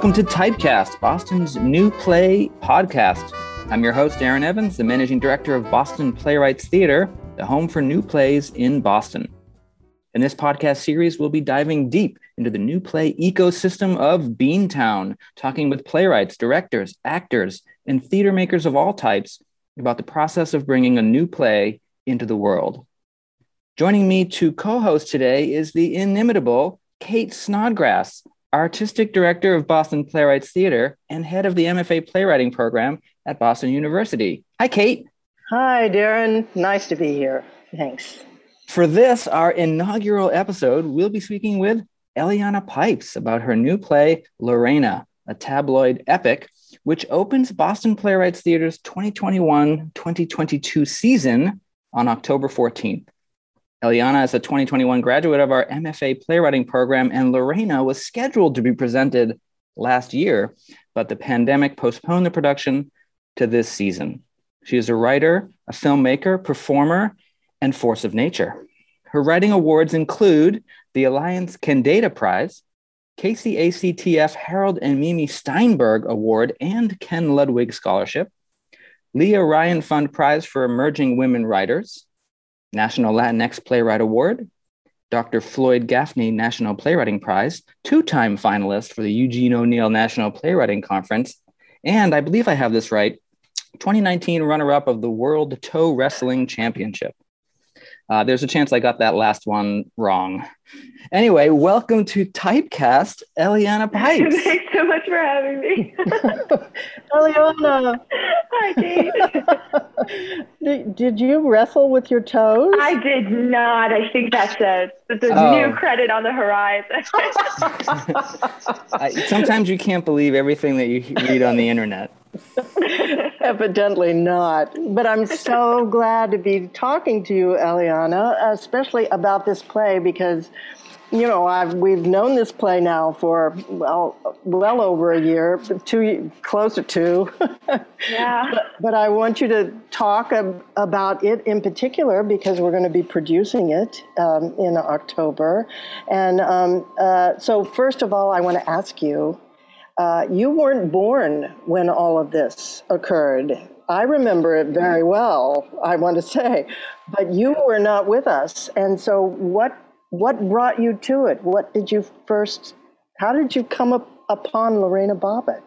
Welcome to Typecast, Boston's new play podcast. I'm your host, Darren Evans, the managing director of Boston Playwrights Theater, the home for new plays in Boston. In this podcast series, we'll be diving deep into the new play ecosystem of Beantown, talking with playwrights, directors, actors, and theater makers of all types about the process of bringing a new play into the world. Joining me to co host today is the inimitable Kate Snodgrass, artistic director of Boston Playwrights Theater and head of the MFA playwriting program at Boston University. Hi, Kate. Hi, Darren. Nice to be here. Thanks. For this, our inaugural episode, we'll be speaking with Eliana Pipes about her new play, Lorena, a tabloid epic, which opens Boston Playwrights Theater's 2021 2022 season on October 14th. Eliana is a 2021 graduate of our MFA playwriting program, and Lorena was scheduled to be presented last year, but the pandemic postponed the production to this season. She is a writer, a filmmaker, performer, and force of nature. Her writing awards include the Alliance Kendeda Prize, KCACTF Harold and Mimi Steinberg Award and Ken Ludwig Scholarship, Leah Ryan Fund Prize for Emerging Women Writers, National Latinx Playwright Award, Dr. Floyd Gaffney National Playwriting Prize, two time finalist for the Eugene O'Neill National Playwriting Conference, and I believe I have this right 2019 runner up of the World Toe Wrestling Championship. Uh, there's a chance I got that last one wrong. Anyway, welcome to Typecast, Eliana Pipes. Thanks so much for having me. Eliana. Hi, Kate. did, did you wrestle with your toes? I did not. I think that's a, that's a Oh. new credit on the horizon. I, sometimes you can't believe everything that you read on the internet. Evidently not. But I'm so glad to be talking to you, Eliana, especially about this play because, you know, I've, we've known this play now for well, well over a year, two, close to two. yeah. But I want you to talk ab- about it in particular because we're going to be producing it um, in October. And um, uh, so, first of all, I want to ask you uh, you weren't born when all of this occurred. I remember it very well, I want to say, but you were not with us. And so, what, what brought you to it? What did you first, how did you come up upon Lorena Bobbitt?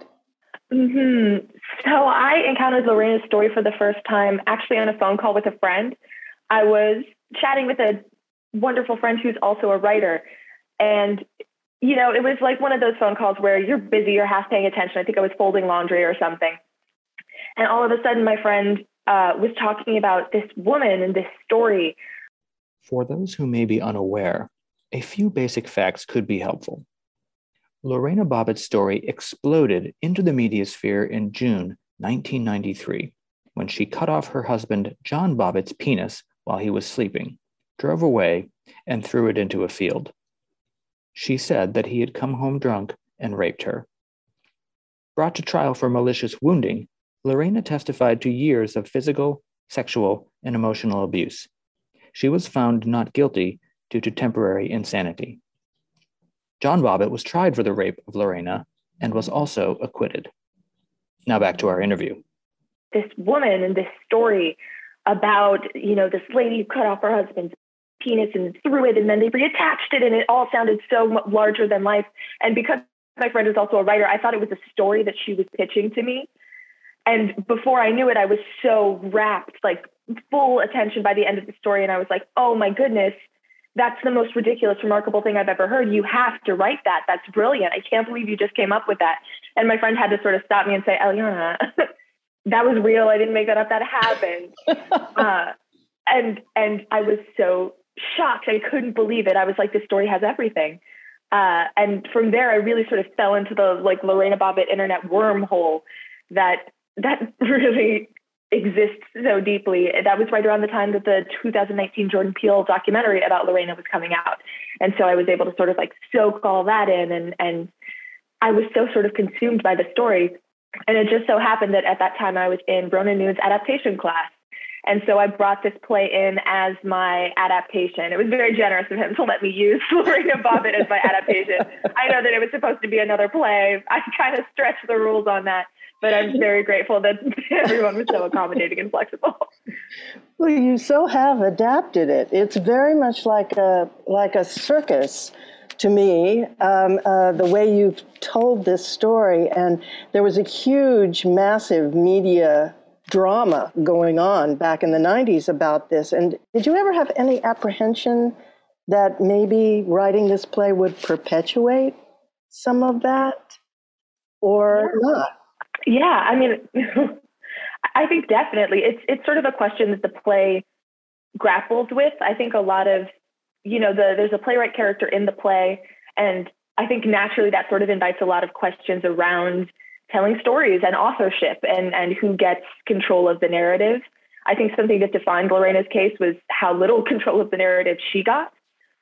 hmm So I encountered Lorena's story for the first time actually on a phone call with a friend. I was chatting with a wonderful friend who's also a writer. And, you know, it was like one of those phone calls where you're busy, you're half paying attention. I think I was folding laundry or something. And all of a sudden, my friend uh, was talking about this woman and this story. For those who may be unaware, a few basic facts could be helpful. Lorena Bobbitt's story exploded into the media sphere in June 1993 when she cut off her husband John Bobbitt's penis while he was sleeping, drove away, and threw it into a field. She said that he had come home drunk and raped her. Brought to trial for malicious wounding, Lorena testified to years of physical, sexual, and emotional abuse. She was found not guilty due to temporary insanity. John Bobbitt was tried for the rape of Lorena and was also acquitted. Now back to our interview. This woman and this story about, you know, this lady who cut off her husband's penis and threw it and then they reattached it and it all sounded so larger than life. And because my friend is also a writer, I thought it was a story that she was pitching to me. And before I knew it, I was so wrapped, like full attention by the end of the story. And I was like, oh my goodness, that's the most ridiculous, remarkable thing I've ever heard. You have to write that. That's brilliant. I can't believe you just came up with that. And my friend had to sort of stop me and say, Eliana, that was real. I didn't make that up. That happened. uh, and and I was so shocked. I couldn't believe it. I was like, this story has everything. Uh, and from there, I really sort of fell into the like Lorena Bobbitt internet wormhole that that really exists so deeply. That was right around the time that the 2019 Jordan Peele documentary about Lorena was coming out, and so I was able to sort of like soak all that in, and and I was so sort of consumed by the story. And it just so happened that at that time I was in Ronan Noone's adaptation class, And so I brought this play in as my adaptation. It was very generous of him to let me use Lorena Bobbitt as my adaptation. I know that it was supposed to be another play. I kind of stretched the rules on that, but I'm very grateful that everyone was so accommodating and flexible. Well, you so have adapted it. It's very much like a like a circus to me, um, uh, the way you've told this story. And there was a huge, massive media drama going on back in the 90s about this. And did you ever have any apprehension that maybe writing this play would perpetuate some of that or not? Yeah, I mean, I think definitely. It's it's sort of a question that the play grapples with. I think a lot of you know, the, there's a playwright character in the play, and I think naturally that sort of invites a lot of questions around telling stories and authorship and, and who gets control of the narrative. I think something that defined Lorena's case was how little control of the narrative she got.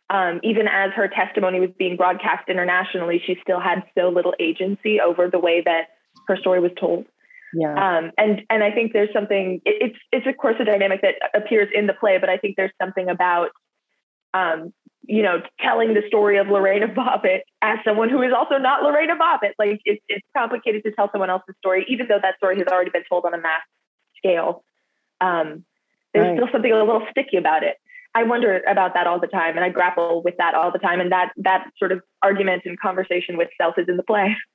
Um, even as her testimony was being broadcast internationally, she still had so little agency over the way that her story was told. Yeah. Um, and and I think there's something. It, it's it's of course a dynamic that appears in the play, but I think there's something about um, you know, telling the story of Lorena Bobbitt as someone who is also not Lorena Bobbitt. Like it's it's complicated to tell someone else's story, even though that story has already been told on a mass scale. Um, there's right. still something a little sticky about it. I wonder about that all the time, and I grapple with that all the time. And that that sort of argument and conversation with self is in the play.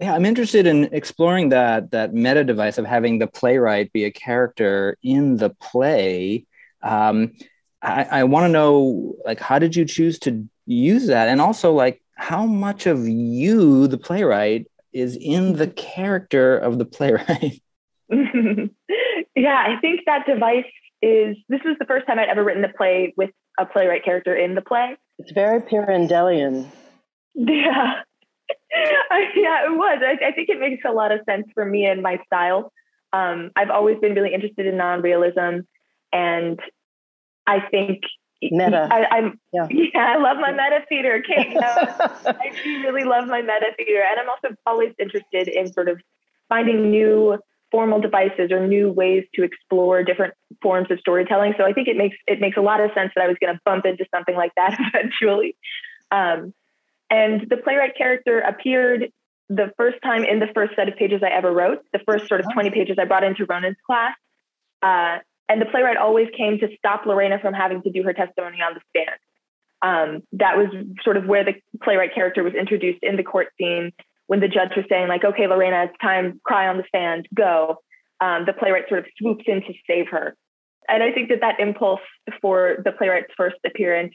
Yeah, I'm interested in exploring that that meta device of having the playwright be a character in the play. Um, I, I want to know like how did you choose to use that? And also like how much of you the playwright is in the character of the playwright? Yeah i think that device is this was the first time i'd ever written a play with a playwright character in the play. It's very pirandellian yeah. I, yeah it was I, I, think it makes a lot of sense for me and my style um, i've always been really interested in non-realism and I think meta. I, am yeah. yeah. I love my meta theater. Kate knows I do really love my meta theater, and I'm also always interested in sort of finding new formal devices or new ways to explore different forms of storytelling. So I think it makes it makes a lot of sense that I was going to bump into something like that eventually. Um, and the playwright character appeared the first time in the first set of pages I ever wrote, the first sort of 20 pages I brought into Ronan's class. Uh, and the playwright always came to stop Lorena from having to do her testimony on the stand. Um, that was sort of where the playwright character was introduced in the court scene when the judge was saying, like, okay, Lorena, it's time, cry on the stand, go. Um, the playwright sort of swoops in to save her. And I think that that impulse for the playwright's first appearance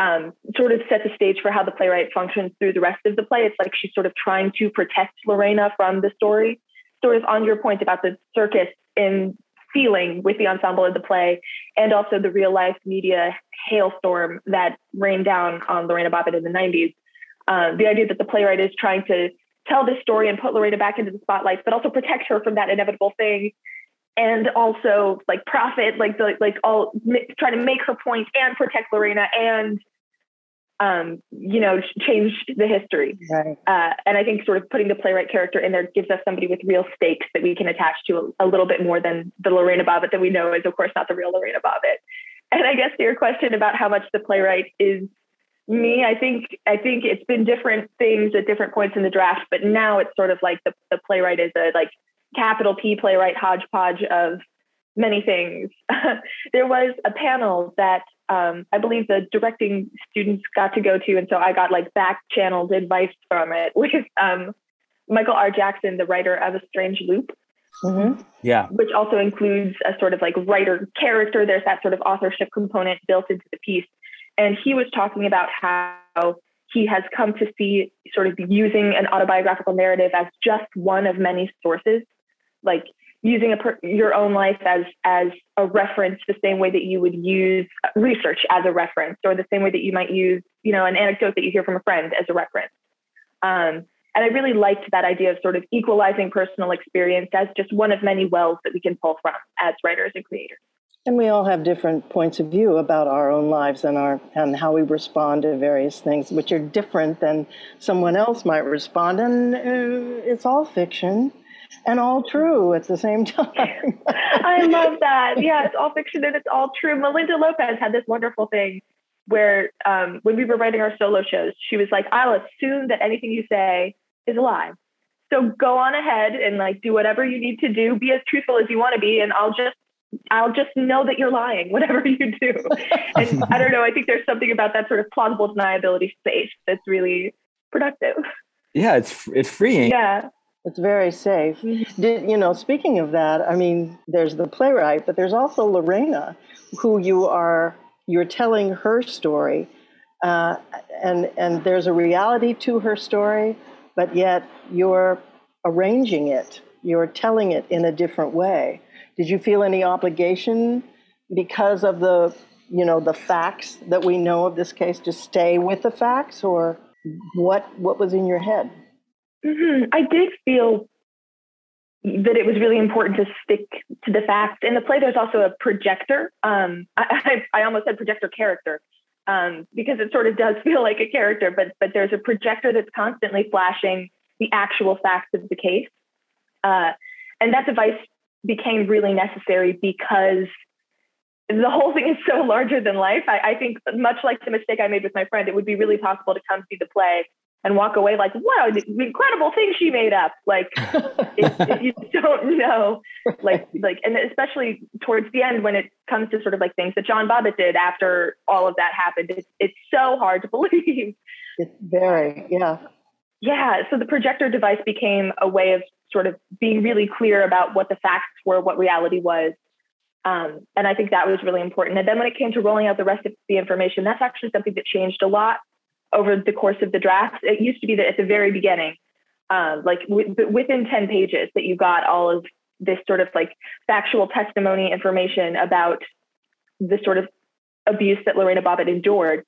um, sort of set the stage for how the playwright functions through the rest of the play. It's like she's sort of trying to protect Lorena from the story. Sort of on your point about the circus in feeling with the ensemble of the play and also the real life media hailstorm that rained down on Lorena Bobbitt in the 90s. Uh, the idea that the playwright is trying to tell this story and put Lorena back into the spotlight, but also protect her from that inevitable thing. And also like profit, like the, like all trying to make her point and protect Lorena and um, you know, change the history. Right. Uh, and I think sort of putting the playwright character in there gives us somebody with real stakes that we can attach to a, a, little bit more than the Lorena Bobbitt that we know is, of course, not the real Lorena Bobbitt. And I guess to your question about how much the playwright is me, I think I think it's been different things at different points in the draft, but now it's sort of like the, the playwright is a like capital P playwright hodgepodge of many things. there was a panel that um, I believe the directing students got to go to, and so I got like back channeled advice from it with um, Michael R. Jackson, the writer of A Strange Loop. Mm-hmm. Yeah. Which also includes a sort of like writer character. There's that sort of authorship component built into the piece. And he was talking about how he has come to see sort of using an autobiographical narrative as just one of many sources. Like using per, your own life as as a reference the same way that you would use research as a reference or the same way that you might use you know an anecdote that you hear from a friend as a reference. Um, and i really liked that idea of sort of equalizing personal experience as just one of many wells that we can pull from as writers and creators. And we all have different points of view about our own lives and our and how we respond to various things which are different than someone else might respond. And uh, it's all fiction and all true at the same time. I love that. Yeah, it's all fiction and it's all true. Melinda Lopez had this wonderful thing where um, when we were writing our solo shows, she was like, I'll assume that anything you say is a lie. So go on ahead and like do whatever you need to do, be as truthful as you want to be, and I'll just I'll just know that you're lying, whatever you do. and I don't know, I think there's something about that sort of plausible deniability space that's really productive. Yeah, it's it's freeing. Yeah. It's very safe. Mm-hmm. Did, you know, speaking of that, I mean, there's the playwright, but there's also Lorena, who you are, you're telling her story. Uh, and, and there's a reality to her story, but yet you're arranging it, you're telling it in a different way. Did you feel any obligation because of the, you know, the facts that we know of this case to stay with the facts, or what, what was in your head? Mm-hmm. I did feel that it was really important to stick to the facts. In the play, there's also a projector. Um, I, I, I, almost said projector character um, because it sort of does feel like a character, but but there's a projector that's constantly flashing the actual facts of the case, uh, and that device became really necessary because the whole thing is so larger than life. I, I think much like the mistake I made with my friend, it would be really possible to come see the play and walk away like, wow, the incredible thing she made up. Like, it, it, you don't know, like, like, and especially towards the end when it comes to sort of like things that John Bobbitt did after all of that happened, it's, it's so hard to believe. It's very, yeah. Yeah. So the projector device became a way of sort of being really clear about what the facts were, what reality was. Um, and I think that was really important. And then when it came to rolling out the rest of the information, that's actually something that changed a lot over the course of the draft. It used to be that at the very beginning, um, like w- within 10 pages, that you got all of this sort of like factual testimony information about the sort of abuse that Lorena Bobbitt endured.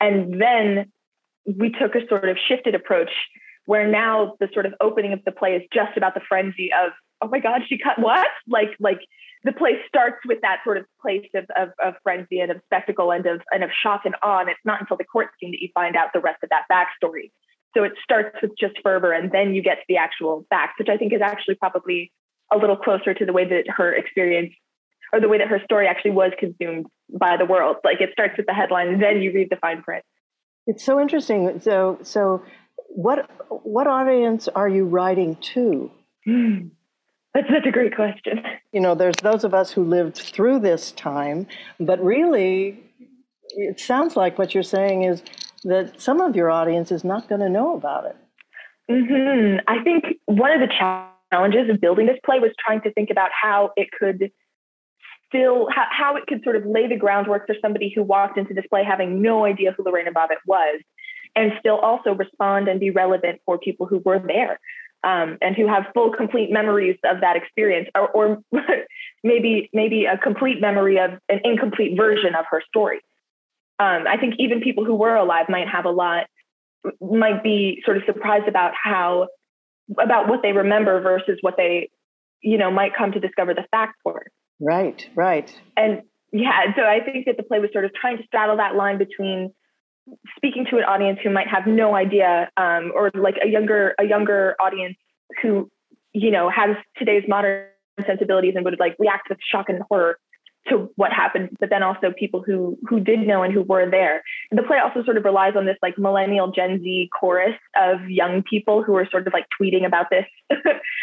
And then we took a sort of shifted approach where now the sort of opening of the play is just about the frenzy of, oh my God, she cut what? Like, like the play starts with that sort of place of, of, of, frenzy and of spectacle and of, and of shock and awe. And it's not until the court scene that you find out the rest of that backstory. So it starts with just fervor and then you get to the actual facts, which I think is actually probably a little closer to the way that her experience or the way that her story actually was consumed by the world. Like it starts with the headline and then you read the fine print. It's so interesting. So, so what, what audience are you writing to? Hmm. That's such a great question. You know, there's those of us who lived through this time, but really, it sounds like what you're saying is that some of your audience is not going to know about it. Mm-hmm. I think one of the challenges of building this play was trying to think about how it could still, how, how it could sort of lay the groundwork for somebody who walked into this play having no idea who Lorena Bobbitt was, and still also respond and be relevant for people who were there um, and who have full, complete memories of that experience, or, or maybe maybe a complete memory of an incomplete version of her story. Um, I think even people who were alive might have a lot, might be sort of surprised about how, about what they remember versus what they, you know, might come to discover the facts were. Right, right. And yeah, so I think that the play was sort of trying to straddle that line between speaking to an audience who might have no idea, um, or like a younger a younger audience who you know has today's modern sensibilities and would like react with shock and horror to what happened, but then also people who who did know and who were there. and The play also sort of relies on this like millennial Gen Z chorus of young people who are sort of like tweeting about this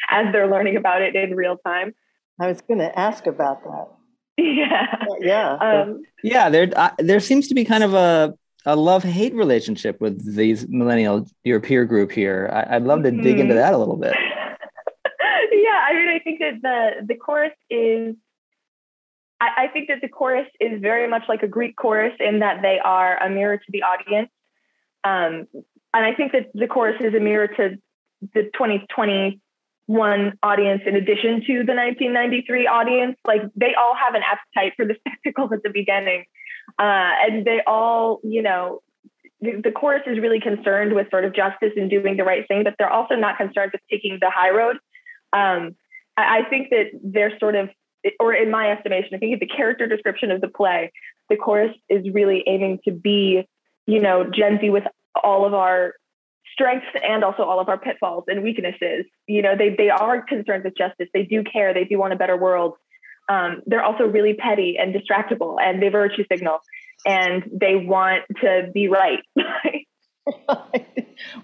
as they're learning about it in real time. I was going to ask about that. Yeah, yeah, um, yeah. There, uh, there seems to be kind of a a love hate relationship with these millennial your peer group here. I, would love to mm-hmm. dig into mm-hmm. that a little bit. yeah, I mean, I think that the the chorus is. I, I think that the chorus is very much like a Greek chorus in that they are a mirror to the audience, um, and I think that the chorus is a mirror to the 2021 audience in addition to the 1993 audience. Like they all have an appetite for the spectacle at the beginning uh, and they all, you know, the, the chorus is really concerned with sort of justice and doing the right thing, but they're also not concerned with taking the high road. Um, I, I think that they're sort of, or in my estimation, I think the character description of the play, the chorus is really aiming to be, you know, Gen Z with all of our strengths and also all of our pitfalls and weaknesses. You know, they they are concerned with justice. They do care. They do want a better world. Um, they're also really petty and distractible, and they virtue signal, and they want to be right.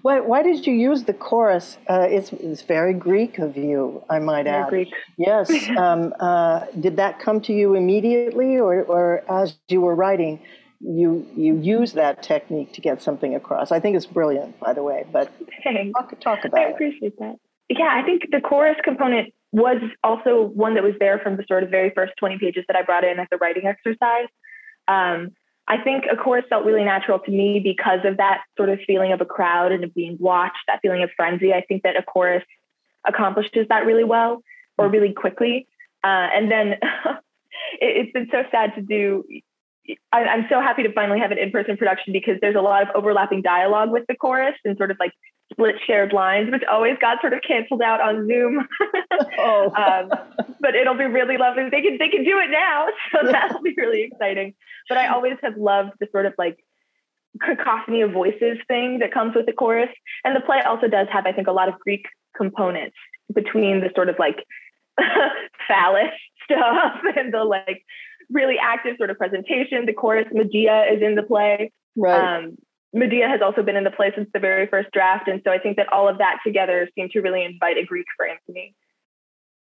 why, why did you use the chorus? Uh, it's, it's very Greek of you, I might very add. Greek. Yes. Um, uh, did that come to you immediately, or, or as you were writing, you you use that technique to get something across? I think it's brilliant, by the way. But talk, talk about I appreciate it. that. Yeah, I think the chorus component was also one that was there from the sort of very first 20 pages that I brought in as a writing exercise. Um, I think a chorus felt really natural to me because of that sort of feeling of a crowd and of being watched, that feeling of frenzy. I think that a chorus accomplishes that really well or really quickly. Uh, and then it, has been so sad to do. I, I'm so happy to finally have an in person production because there's a lot of overlapping dialogue with the chorus and sort of like split shared lines, which always got sort of canceled out on Zoom. oh. um, but it'll be really lovely. They can they can do it now, so that'll be really exciting. But I always have loved the sort of like cacophony of voices thing that comes with the chorus, and the play also does have, I think, a lot of Greek components between the sort of like phallus stuff and the like really active sort of presentation. The chorus Medea is in the play. Right. Um, Medea has also been in the play since the very first draft. And so I think that all of that together seemed to really invite a Greek for to me.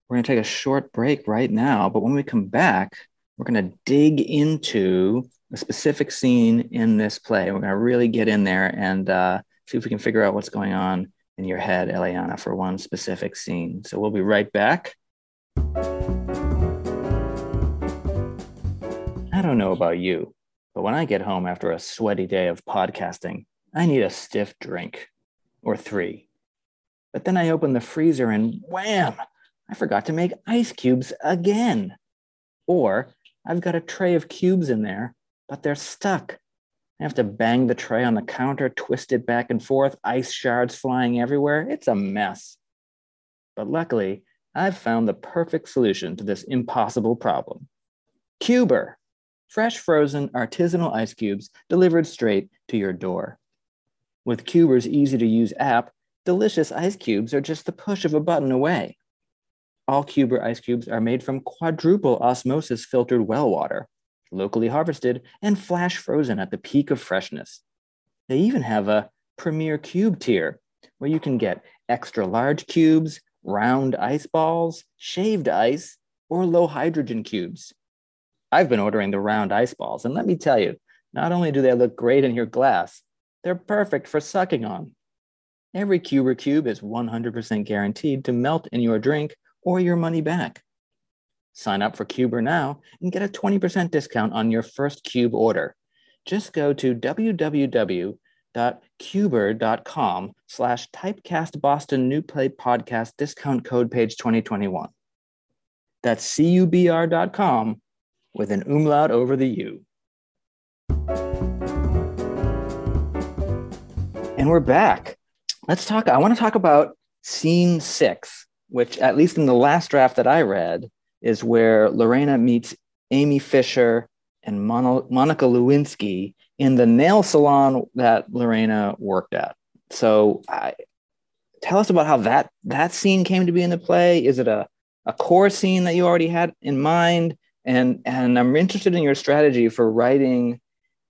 We're going to take a short break right now. But when we come back, we're going to dig into a specific scene in this play. We're going to really get in there and uh, see if we can figure out what's going on in your head, Eliana, for one specific scene. So we'll be right back. I don't know about you, but when I get home after a sweaty day of podcasting, I need a stiff drink or three. But then I open the freezer and wham, I forgot to make ice cubes again. Or I've got a tray of cubes in there, but they're stuck. I have to bang the tray on the counter, twist it back and forth, ice shards flying everywhere. It's a mess. But luckily, I've found the perfect solution to this impossible problem. Cuber fresh frozen artisanal ice cubes delivered straight to your door. With Cuber's easy to use app, delicious ice cubes are just the push of a button away. All Cuber ice cubes are made from quadruple osmosis filtered well water, locally harvested and flash frozen at the peak of freshness. They even have a premier cube tier where you can get extra large cubes, round ice balls, shaved ice, or low hydrogen cubes. I've been ordering the round ice balls, and let me tell you, not only do they look great in your glass, they're perfect for sucking on. Every Cuber cube is 100% guaranteed to melt in your drink or your money back. Sign up for Cuber now and get a 20% discount on your first cube order. Just go to www.cuber.com slash typecast Boston New Play Podcast discount code page 2021. That's cubr.com with an umlaut over the U. And we're back. Let's talk. I want to talk about scene six, which, at least in the last draft that I read, is where Lorena meets Amy Fisher and Mon- Monica Lewinsky in the nail salon that Lorena worked at. So, I, tell us about how that that scene came to be in the play. Is it a a core scene that you already had in mind? And and i'm interested in your strategy for writing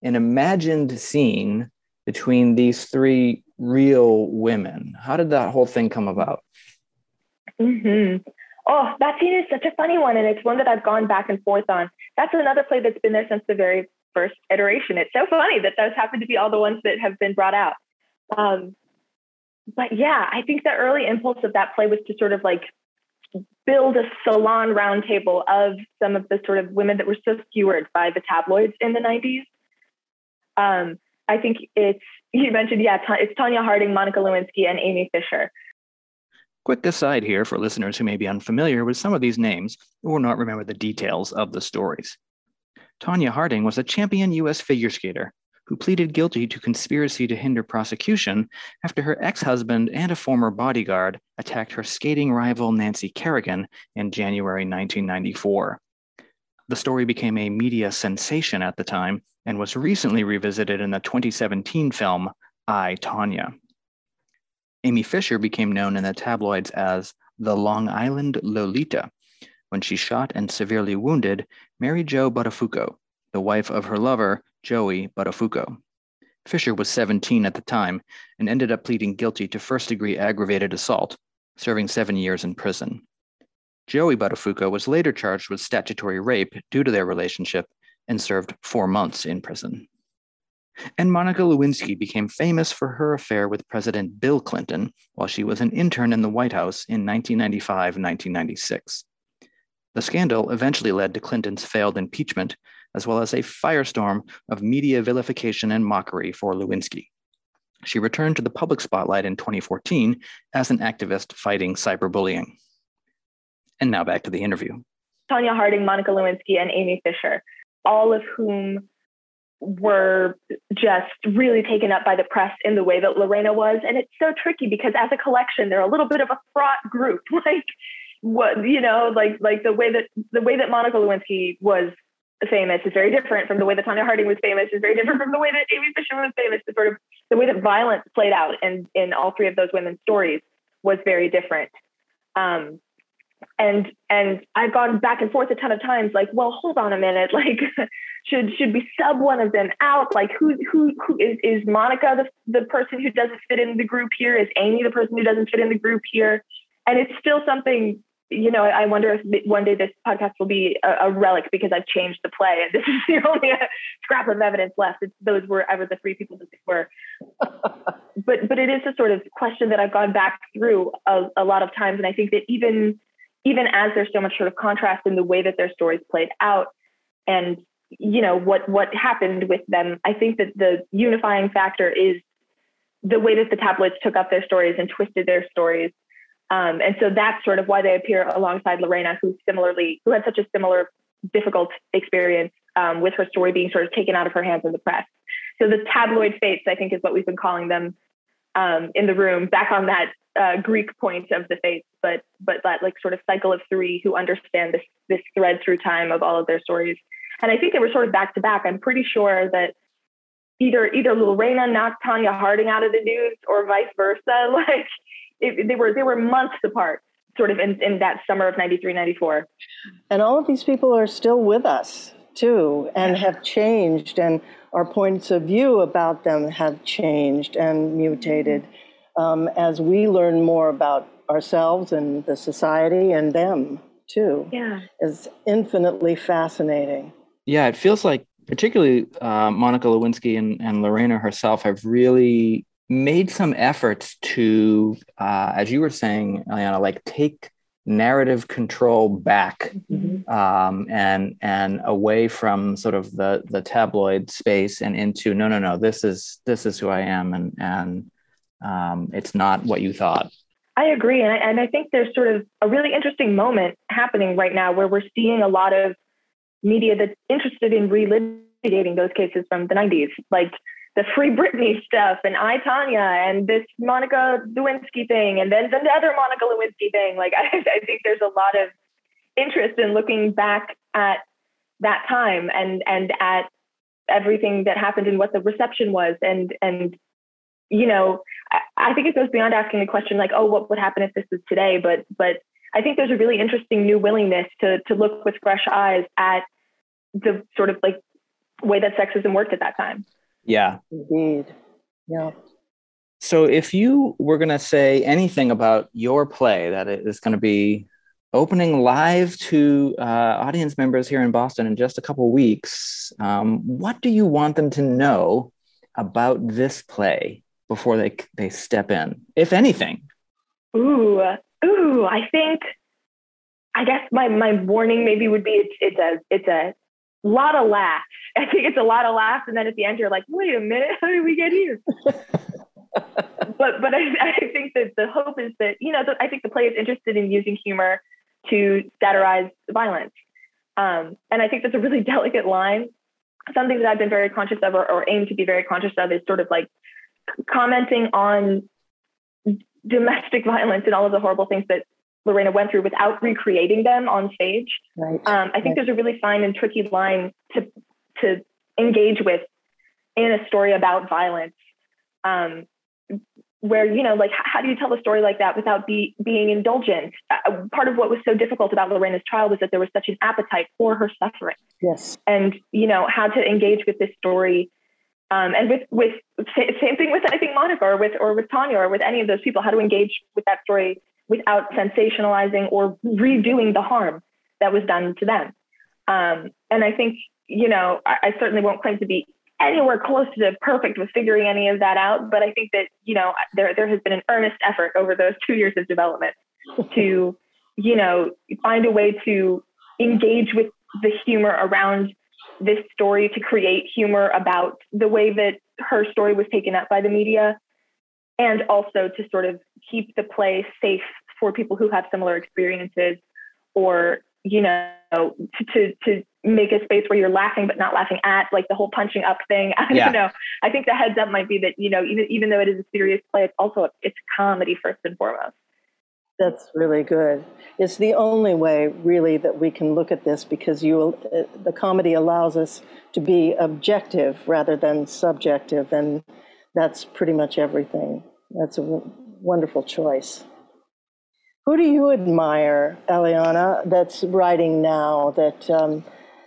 an imagined scene between these three real women. How did that whole thing come about? Mm-hmm. oh that scene is such a funny one and it's one that i've gone back and forth on. That's another play that's been there since the very first iteration. It's so funny that those happen to be all the ones that have been brought out. Um, but yeah i think the early impulse of that play was to sort of like build a salon roundtable of some of the sort of women that were so skewered by the tabloids in the 90s. Um, I think it's, you mentioned, yeah, it's Tonya Harding, Monica Lewinsky, and Amy Fisher. Quick aside here for listeners who may be unfamiliar with some of these names or not remember the details of the stories. Tonya Harding was a champion U.S. figure skater who pleaded guilty to conspiracy to hinder prosecution after her ex husband and a former bodyguard attacked her skating rival Nancy Kerrigan in January 1994. The story became a media sensation at the time and was recently revisited in the 2017 film I, Tonya. Amy Fisher became known in the tabloids as the Long Island Lolita when she shot and severely wounded Mary Jo Buttafuoco, the wife of her lover, Joey Buttafuoco. Fisher was 17 at the time and ended up pleading guilty to first degree aggravated assault, serving seven years in prison. Joey Buttafuoco was later charged with statutory rape due to their relationship and served four months in prison. And Monica Lewinsky became famous for her affair with President Bill Clinton while she was an intern in the White House in 1995 1996. The scandal eventually led to Clinton's failed impeachment, as well as a firestorm of media vilification and mockery for Lewinsky. She returned to the public spotlight in 2014 as an activist fighting cyberbullying. And now back to the interview. Tonya Harding, Monica Lewinsky, and Amy Fisher, all of whom were just really taken up by the press in the way that Lorena was. And it's so tricky because as a collection, they're a little bit of a fraught group. Like what you know, like like the way that the way that Monica Lewinsky was famous is very different from the way that Tonya Harding was famous, is very different from the way that Amy Fisher was famous. The sort of the way that violence played out in, in all three of those women's stories was very different. Um, and and I've gone back and forth a ton of times, like, well, hold on a minute, like, should should we sub one of them out? Like, who who who is is Monica the the person who doesn't fit in the group here? Is Amy the person who doesn't fit in the group here? And it's still something, you know. I wonder if one day this podcast will be a, a relic because I've changed the play, and this is the only uh, scrap of evidence left. It's, those were ever the three people that they were. but but it is a sort of question that I've gone back through a, a lot of times, and I think that even even as there's so much sort of contrast in the way that their stories played out and you know what what happened with them i think that the unifying factor is the way that the tabloids took up their stories and twisted their stories um, and so that's sort of why they appear alongside lorena who similarly who had such a similar difficult experience um, with her story being sort of taken out of her hands in the press so the tabloid fates i think is what we've been calling them um, in the room back on that uh, Greek point of the faith, but but that like sort of cycle of three who understand this this thread through time of all of their stories. And I think they were sort of back to back. I'm pretty sure that either either Lorena knocked Tonya Harding out of the news or vice versa. Like it, they were they were months apart, sort of in, in that summer of 93, 94. And all of these people are still with us too and have changed and our points of view about them have changed and mutated um, as we learn more about ourselves and the society and them too. Yeah. Is infinitely fascinating. Yeah, it feels like particularly uh, Monica Lewinsky and, and Lorena herself have really made some efforts to, uh, as you were saying, Eliana, like take narrative control back mm-hmm. um, and and away from sort of the the tabloid space and into no no no this is this is who I am and and um, it's not what you thought. I agree, and I, and I think there's sort of a really interesting moment happening right now where we're seeing a lot of media that's interested in relitigating those cases from the 90s, like the Free Britney stuff and I Tonya and this Monica Lewinsky thing and then the other Monica Lewinsky thing. Like I, I think there's a lot of interest in looking back at that time and and at everything that happened and what the reception was and and you know I, I think it goes beyond asking the question like oh what would happen if this was today but but I think there's a really interesting new willingness to to look with fresh eyes at the sort of like way that sexism worked at that time. Yeah. Indeed. Yeah. So if you were going to say anything about your play that is going to be opening live to uh, audience members here in Boston in just a couple weeks, um, what do you want them to know about this play before they they step in, if anything? Ooh, ooh, I think I guess my my warning maybe would be it's it's a it's a lot of laughs. I think it's a lot of laughs, and then at the end you're like, wait a minute, how did we get here? but but I, I think that the hope is that you know the, I think the play is interested in using humor to satirize violence, um, and I think that's a really delicate line. Something that I've been very conscious of, or, or aim to be very conscious of, is sort of like commenting on domestic violence and all of the horrible things that Lorena went through without recreating them on stage. Right. Um, I think right. there's a really fine and tricky line to to engage with in a story about violence. Um, where you know like how do you tell a story like that without be, being indulgent uh, part of what was so difficult about lorena's trial was that there was such an appetite for her suffering yes and you know how to engage with this story um, and with with same thing with I think Monica or with or with Tonya or with any of those people, how to engage with that story without sensationalizing or redoing the harm that was done to them. Um, and I think you know I, I, certainly won't claim to be anywhere close to perfect with figuring any of that out, but I think that you know there there has been an earnest effort over those two years of development to you know find a way to engage with the humor around this story to create humor about the way that her story was taken up by the media and also to sort of keep the play safe for people who have similar experiences or you know to to, to make a space where you're laughing but not laughing at like the whole punching up thing i yeah. don't know i think the heads up might be that you know even even though it is a serious play it's also it's comedy first and foremost that's really good. It's the only way, really, that we can look at this because you, uh, the comedy allows us to be objective rather than subjective, and that's pretty much everything. That's a wonderful choice. Who do you admire, Eliana, that's writing now that um,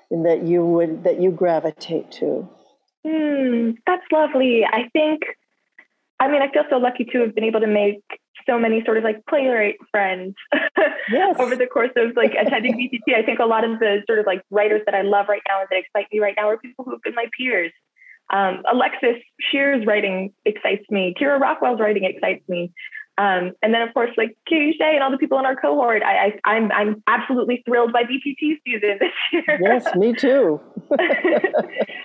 that you would that you gravitate to? Mm, that's lovely. I think. I mean, I feel so lucky to have been able to make so many sort of like playwright friends yes. over the course of like attending BPT. I think a lot of the sort of like writers that I love right now and that excite me right now are people who have been my peers. Um, Alexis Scheer's writing excites me. Kira Rockwell's writing excites me. Um, and then of course like Katie Shea and all the people in our cohort. I, I am I'm, I'm absolutely thrilled by BPT season this year. Yes, me too.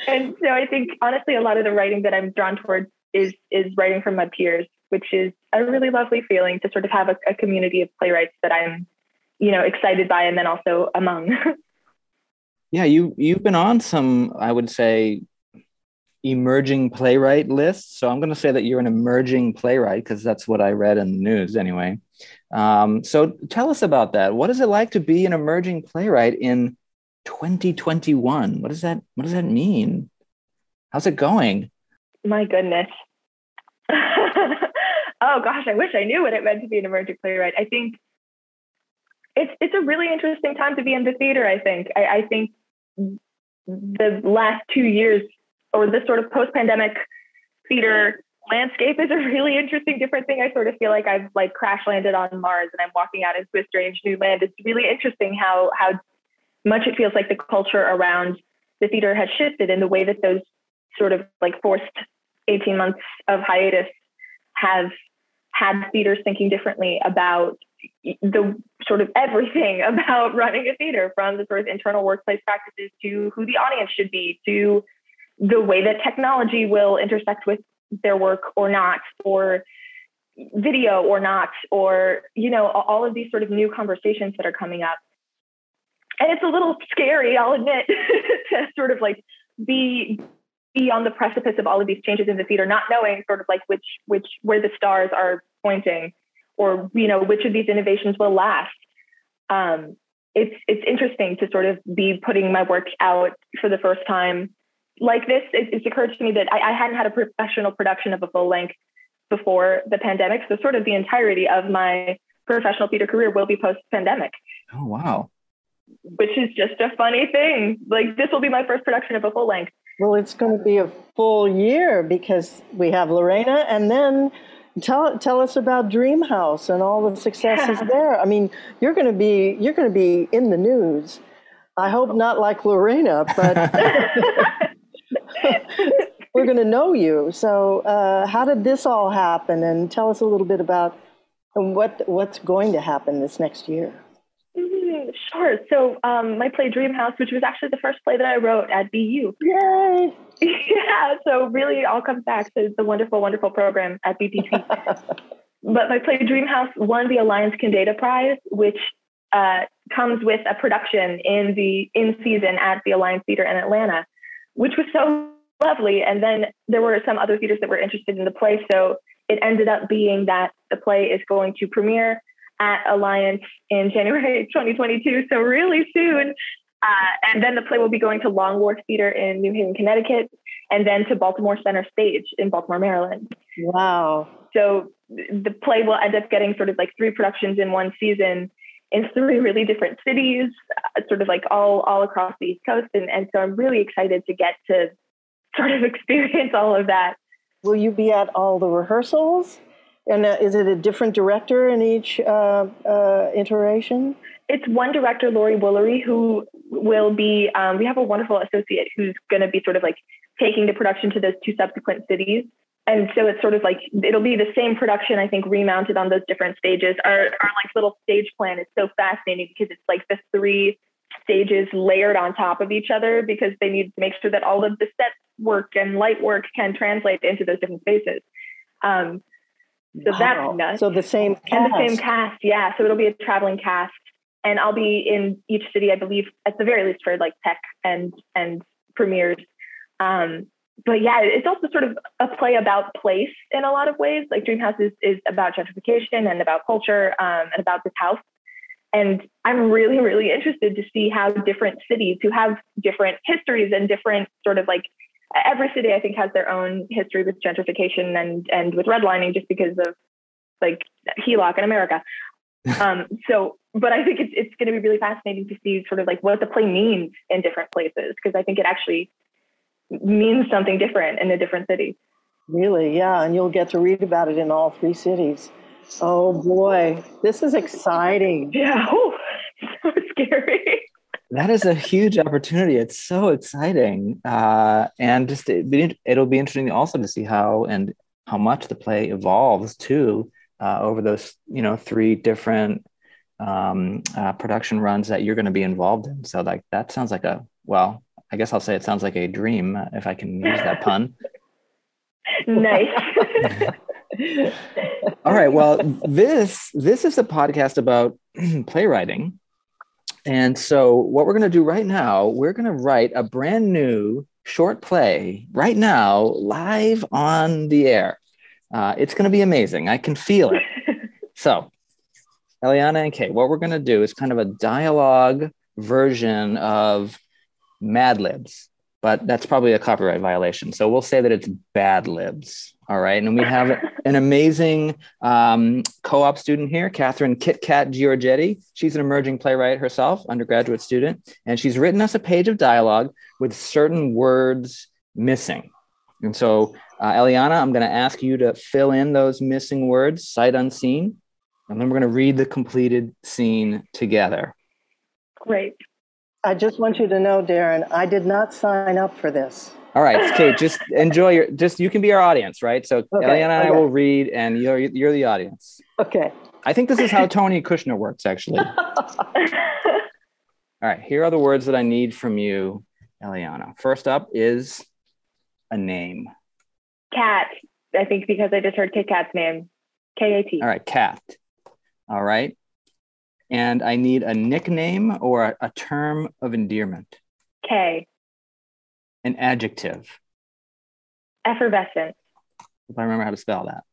and so I think honestly a lot of the writing that I'm drawn towards is is writing from my peers which is a really lovely feeling to sort of have a, a community of playwrights that I'm, you know, excited by and then also among. yeah, you you've been on some, I would say, emerging playwright list. So I'm going to say that you're an emerging playwright because that's what I read in the news anyway. Um, so tell us about that. What is it like to be an emerging playwright in 2021? What does that What does that mean? How's it going? My goodness. oh gosh, I wish I knew what it meant to be an emerging playwright. I think it's it's a really interesting time to be in the theater. I think I, I think the last two years or this sort of post-pandemic theater landscape is a really interesting different thing. I sort of feel like i've like crash landed on mars and i'm walking out into a strange new land. It's really interesting how how much it feels like the culture around the theater has shifted in the way that those sort of like forced 18 months of hiatus have had theaters thinking differently about the sort of everything about running a theater from the sort of internal workplace practices to who the audience should be to the way that technology will intersect with their work or not or video or not or you know all of these sort of new conversations that are coming up and it's a little scary i'll admit to sort of like be be on the precipice of all of these changes in the theater, not knowing sort of like which which where the stars are pointing, or you know which of these innovations will last. Um, it's it's interesting to sort of be putting my work out for the first time like this. It, it's occurred to me that I, I hadn't had a professional production of a full length before the pandemic, so sort of the entirety of my professional theater career will be post pandemic. Oh wow! Which is just a funny thing. Like this will be my first production of a full length. Well, it's going to be a full year because we have Lorena, and then tell tell us about Dream House and all the successes there. I mean, you're going to be you're going to be in the news. I hope not like Lorena, but we're going to know you. So, uh, how did this all happen? And tell us a little bit about what what's going to happen this next year. Sure. So um, my play Dreamhouse, which was actually the first play that I wrote at BU. Yay! yeah. So really, all comes back to the wonderful, wonderful program at BPT. but my play Dreamhouse won the Alliance Kendeda Prize, which uh, comes with a production in the in season at the Alliance Theater in Atlanta, which was so lovely. And then there were some other theaters that were interested in the play, so it ended up being that the play is going to premiere at Alliance in January 2022, so really soon. Uh, and then the play will be going to Long Wharf Theater in New Haven, Connecticut, and then to Baltimore Center Stage in Baltimore, Maryland. Wow. So the play will end up getting sort of like three productions in one season in three really different cities, uh, sort of like all all across the East Coast, and and so I'm really excited to get to sort of experience all of that. Will you be at all the rehearsals? And uh, is it a different director in each uh, uh, iteration? It's one director, Laurie Woolery, who will be. Um, we have a wonderful associate who's going to be sort of like taking the production to those two subsequent cities and so it's sort of like it'll be the same production i think remounted on those different stages our, our like little stage plan is so fascinating because it's like the three stages layered on top of each other because they need to make sure that all of the set work and light work can translate into those different spaces um, so wow. that's nuts. so the same cast. and the same cast yeah so it'll be a traveling cast and i'll be in each city i believe at the very least for like tech and and premieres um, but yeah, it's also sort of a play about place in a lot of ways. Like Dreamhouse is, is about gentrification and about culture um, and about this house. And I'm really, really interested to see how different cities who have different histories and different sort of like every city I think has their own history with gentrification and and with redlining just because of like HELOC in America. um, so, but I think it's it's going to be really fascinating to see sort of like what the play means in different places because I think it actually means something different in a different city. Really, yeah, and you'll get to read about it in all three cities. Oh boy, this is exciting. Yeah, oh, so scary. That is a huge opportunity. It's so exciting, uh, and just it, it'll be interesting also to see how and how much the play evolves too uh, over those you know three different um, uh, production runs that you're going to be involved in. So like that sounds like a well, I guess I'll say it sounds like a dream if I can use that pun. nice. All right. Well, this this is a podcast about playwriting. And so what we're going to do right now, we're going to write a brand new short play right now live on the air. Uh, it's going to be amazing. I can feel it. so, Eliana and Kate, what we're going to do is kind of a dialogue version of Mad Libs, but that's probably a copyright violation. So we'll say that it's Bad Libs. All right. And we have an amazing um, co op student here, Catherine Kit Kat Giorgetti. She's an emerging playwright herself, undergraduate student, and she's written us a page of dialogue with certain words missing. And so, uh, Eliana, I'm going to ask you to fill in those missing words, sight unseen, and then we're going to read the completed scene together. Great. I just want you to know, Darren, I did not sign up for this. All right, Kate, just enjoy your, just you can be our audience, right? So okay, Eliana and I will read and you're, you're the audience. Okay. I think this is how Tony Kushner works, actually. All right, here are the words that I need from you, Eliana. First up is a name. Cat. I think because I just heard Kit Kat's name. K A T. All right, cat. All right and I need a nickname or a, a term of endearment. K. An adjective. Effervescent. If I remember how to spell that.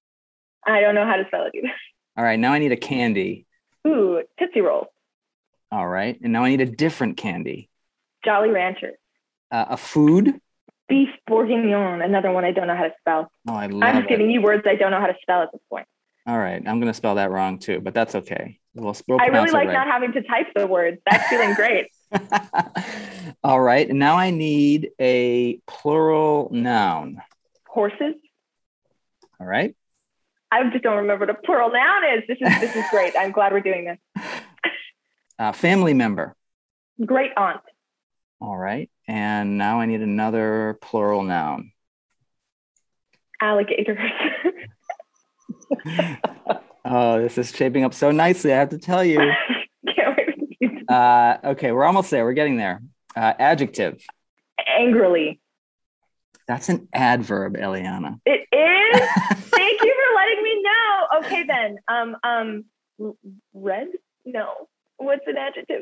I don't know how to spell it either. All right, now I need a candy. Ooh, Tootsie Roll. All right, and now I need a different candy. Jolly Rancher. Uh, a food. Beef bourguignon, another one I don't know how to spell. Oh, I love I'm just it. giving you words I don't know how to spell at this point. All right, I'm going to spell that wrong too, but that's okay. We'll, we'll I really like right. not having to type the words. That's feeling great. All right, now I need a plural noun. Horses. All right. I just don't remember what a plural noun is. This is this is great. I'm glad we're doing this. Uh, family member. Great aunt. All right, and now I need another plural noun. Alligators. Oh, this is shaping up so nicely. I have to tell you. Can't uh, okay, we're almost there. We're getting there. Uh, adjective. Angrily. That's an adverb, Eliana. It is. Thank you for letting me know. Okay, then. Um, um, red? No. What's an adjective?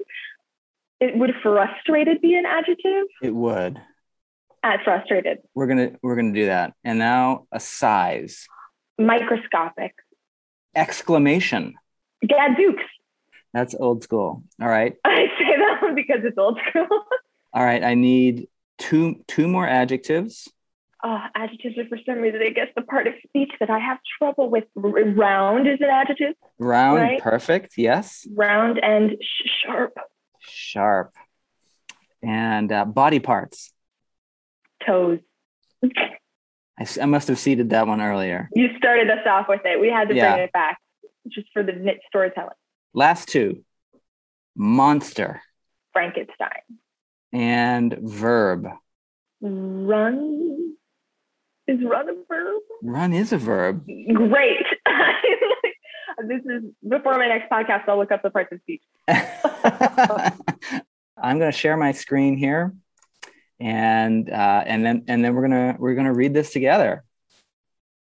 It would frustrated be an adjective. It would. At frustrated. We're gonna we're gonna do that. And now a size microscopic. Exclamation. Gadzooks. That's old school. All right. I say that one because it's old school. All right. I need two two more adjectives. oh, adjectives are for some reason, I guess the part of speech that I have trouble with. Round is an adjective. Round, Right. perfect. Yes. Round and sh- sharp. Sharp. And uh, body parts. Toes. I, I must have seeded that one earlier. You started us off with it. We had to Yeah. bring it back just for the knit storytelling. Last two monster Frankenstein. and verb. Run. Is run a verb? Run is a verb. Great. this is before my next podcast. I'll look up the parts of speech. I'm going to share my screen here, and uh, and then and then we're gonna we're gonna read this together.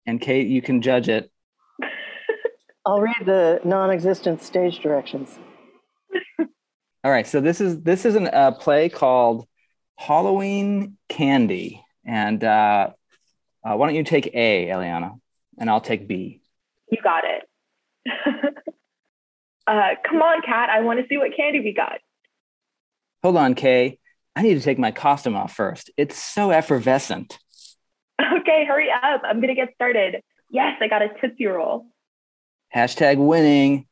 And Kate, you can judge it. I'll read the non-existent stage directions. All right. So this is this is an, a play called Halloween Candy, and uh, uh, why don't you take A, Eliana, and I'll take B. You got it. uh, come on, Kat. I want to see what candy we got. Hold on, Kay. I need to take my costume off first. It's so effervescent. Okay, hurry up. I'm going to get started. Yes, I got a Tootsie Roll. Hashtag winning.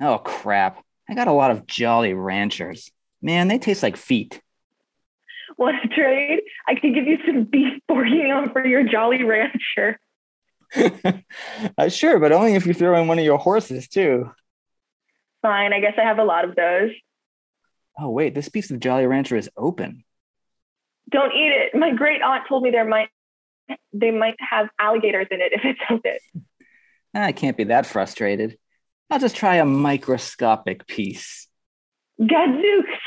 Oh crap! I got a lot of Jolly Ranchers. Man, they taste like feet. Want to trade? I can give you some beef bourguignon for your Jolly Rancher. uh, sure, but only if you throw in one of your horses too. Fine, I guess I have a lot of those. Oh wait, this piece of Jolly Rancher is open. Don't eat it. My great aunt told me there might they might have alligators in it if it's open. I can't be that frustrated. I'll just try a microscopic piece. Gadzooks.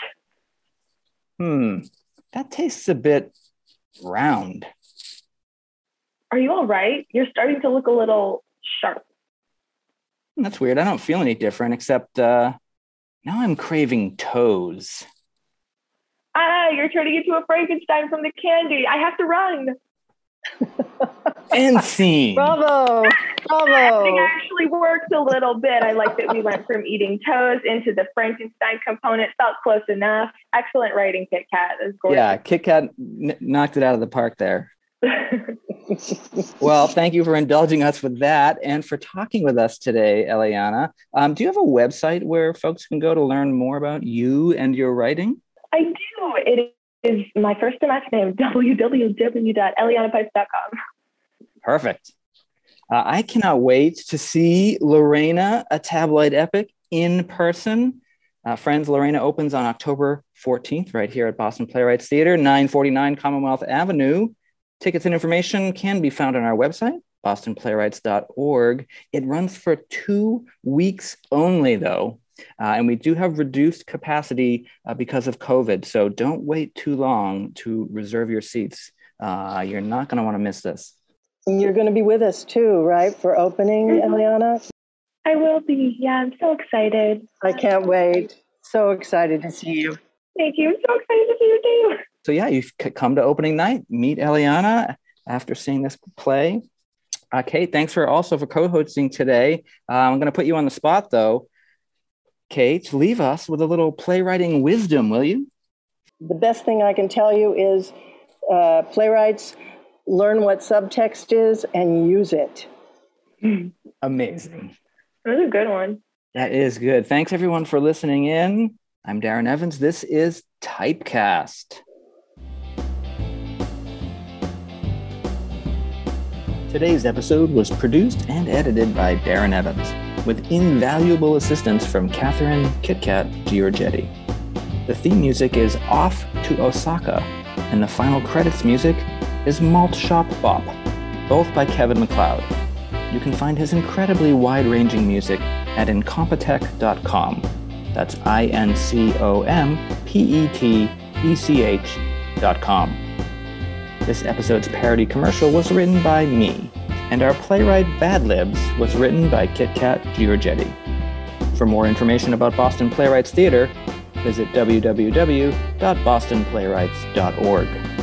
Hmm, that tastes a bit round. Are you all right? You're starting to look a little sharp. That's weird. I don't feel any different, except uh, now I'm craving toes. Ah, you're turning into a Frankenstein from the candy. I have to run. and scene. Bravo! It Bravo! actually works a little bit. I like that we went from eating toes into the Frankenstein component. Felt close enough. Excellent writing, Kit Kat. It was gorgeous. Yeah, Kit Kat n- knocked it out of the park there. Well, thank you for indulging us with that and for talking with us today, Eliana. Um, do you have a website where folks can go to learn more about you and your writing? I do. It is my first and last name, www.elianapipes.com. Perfect. Uh, I cannot wait to see Lorena, a tabloid epic, in person. Uh, friends, Lorena opens on October 14th, right here at Boston Playwrights Theater, 949 Commonwealth Avenue. Tickets and information can be found on our website, bostonplaywrights.org. It runs for two weeks only, though. Uh, and we do have reduced capacity uh, because of COVID. So don't wait too long to reserve your seats. Uh, you're not going to want to miss this. You're going to be with us too, right, for opening, Mhm. Eliana? I will be. Yeah, I'm so excited. I can't wait. So excited to see you. Thank you. I'm so excited to see you too. So yeah, you've come to opening night, meet Eliana after seeing this play. Uh, Kate, thanks for also for co-hosting today. Uh, I'm going to put you on the spot though. Kate, leave us with a little playwriting wisdom, will you? The best thing I can tell you is uh, playwrights learn what subtext is and use it. Amazing. That was a good one. That is good. Thanks everyone for listening in. I'm Darren Evans. This is Typecast. Today's episode was produced and edited by Darren Evans, with invaluable assistance from Catherine Kitkat Giorgetti. The theme music is Off to Osaka, and the final credits music is Malt Shop Bop, both by Kevin MacLeod. You can find his incredibly wide ranging music at incompetech.com. That's I N C O M P E T E C H dot com. This episode's parody commercial was written by me, and our playwright Bad Libs was written by KitKat Giorgetti. For more information about Boston Playwrights Theater, visit www.bostonplaywrights.org.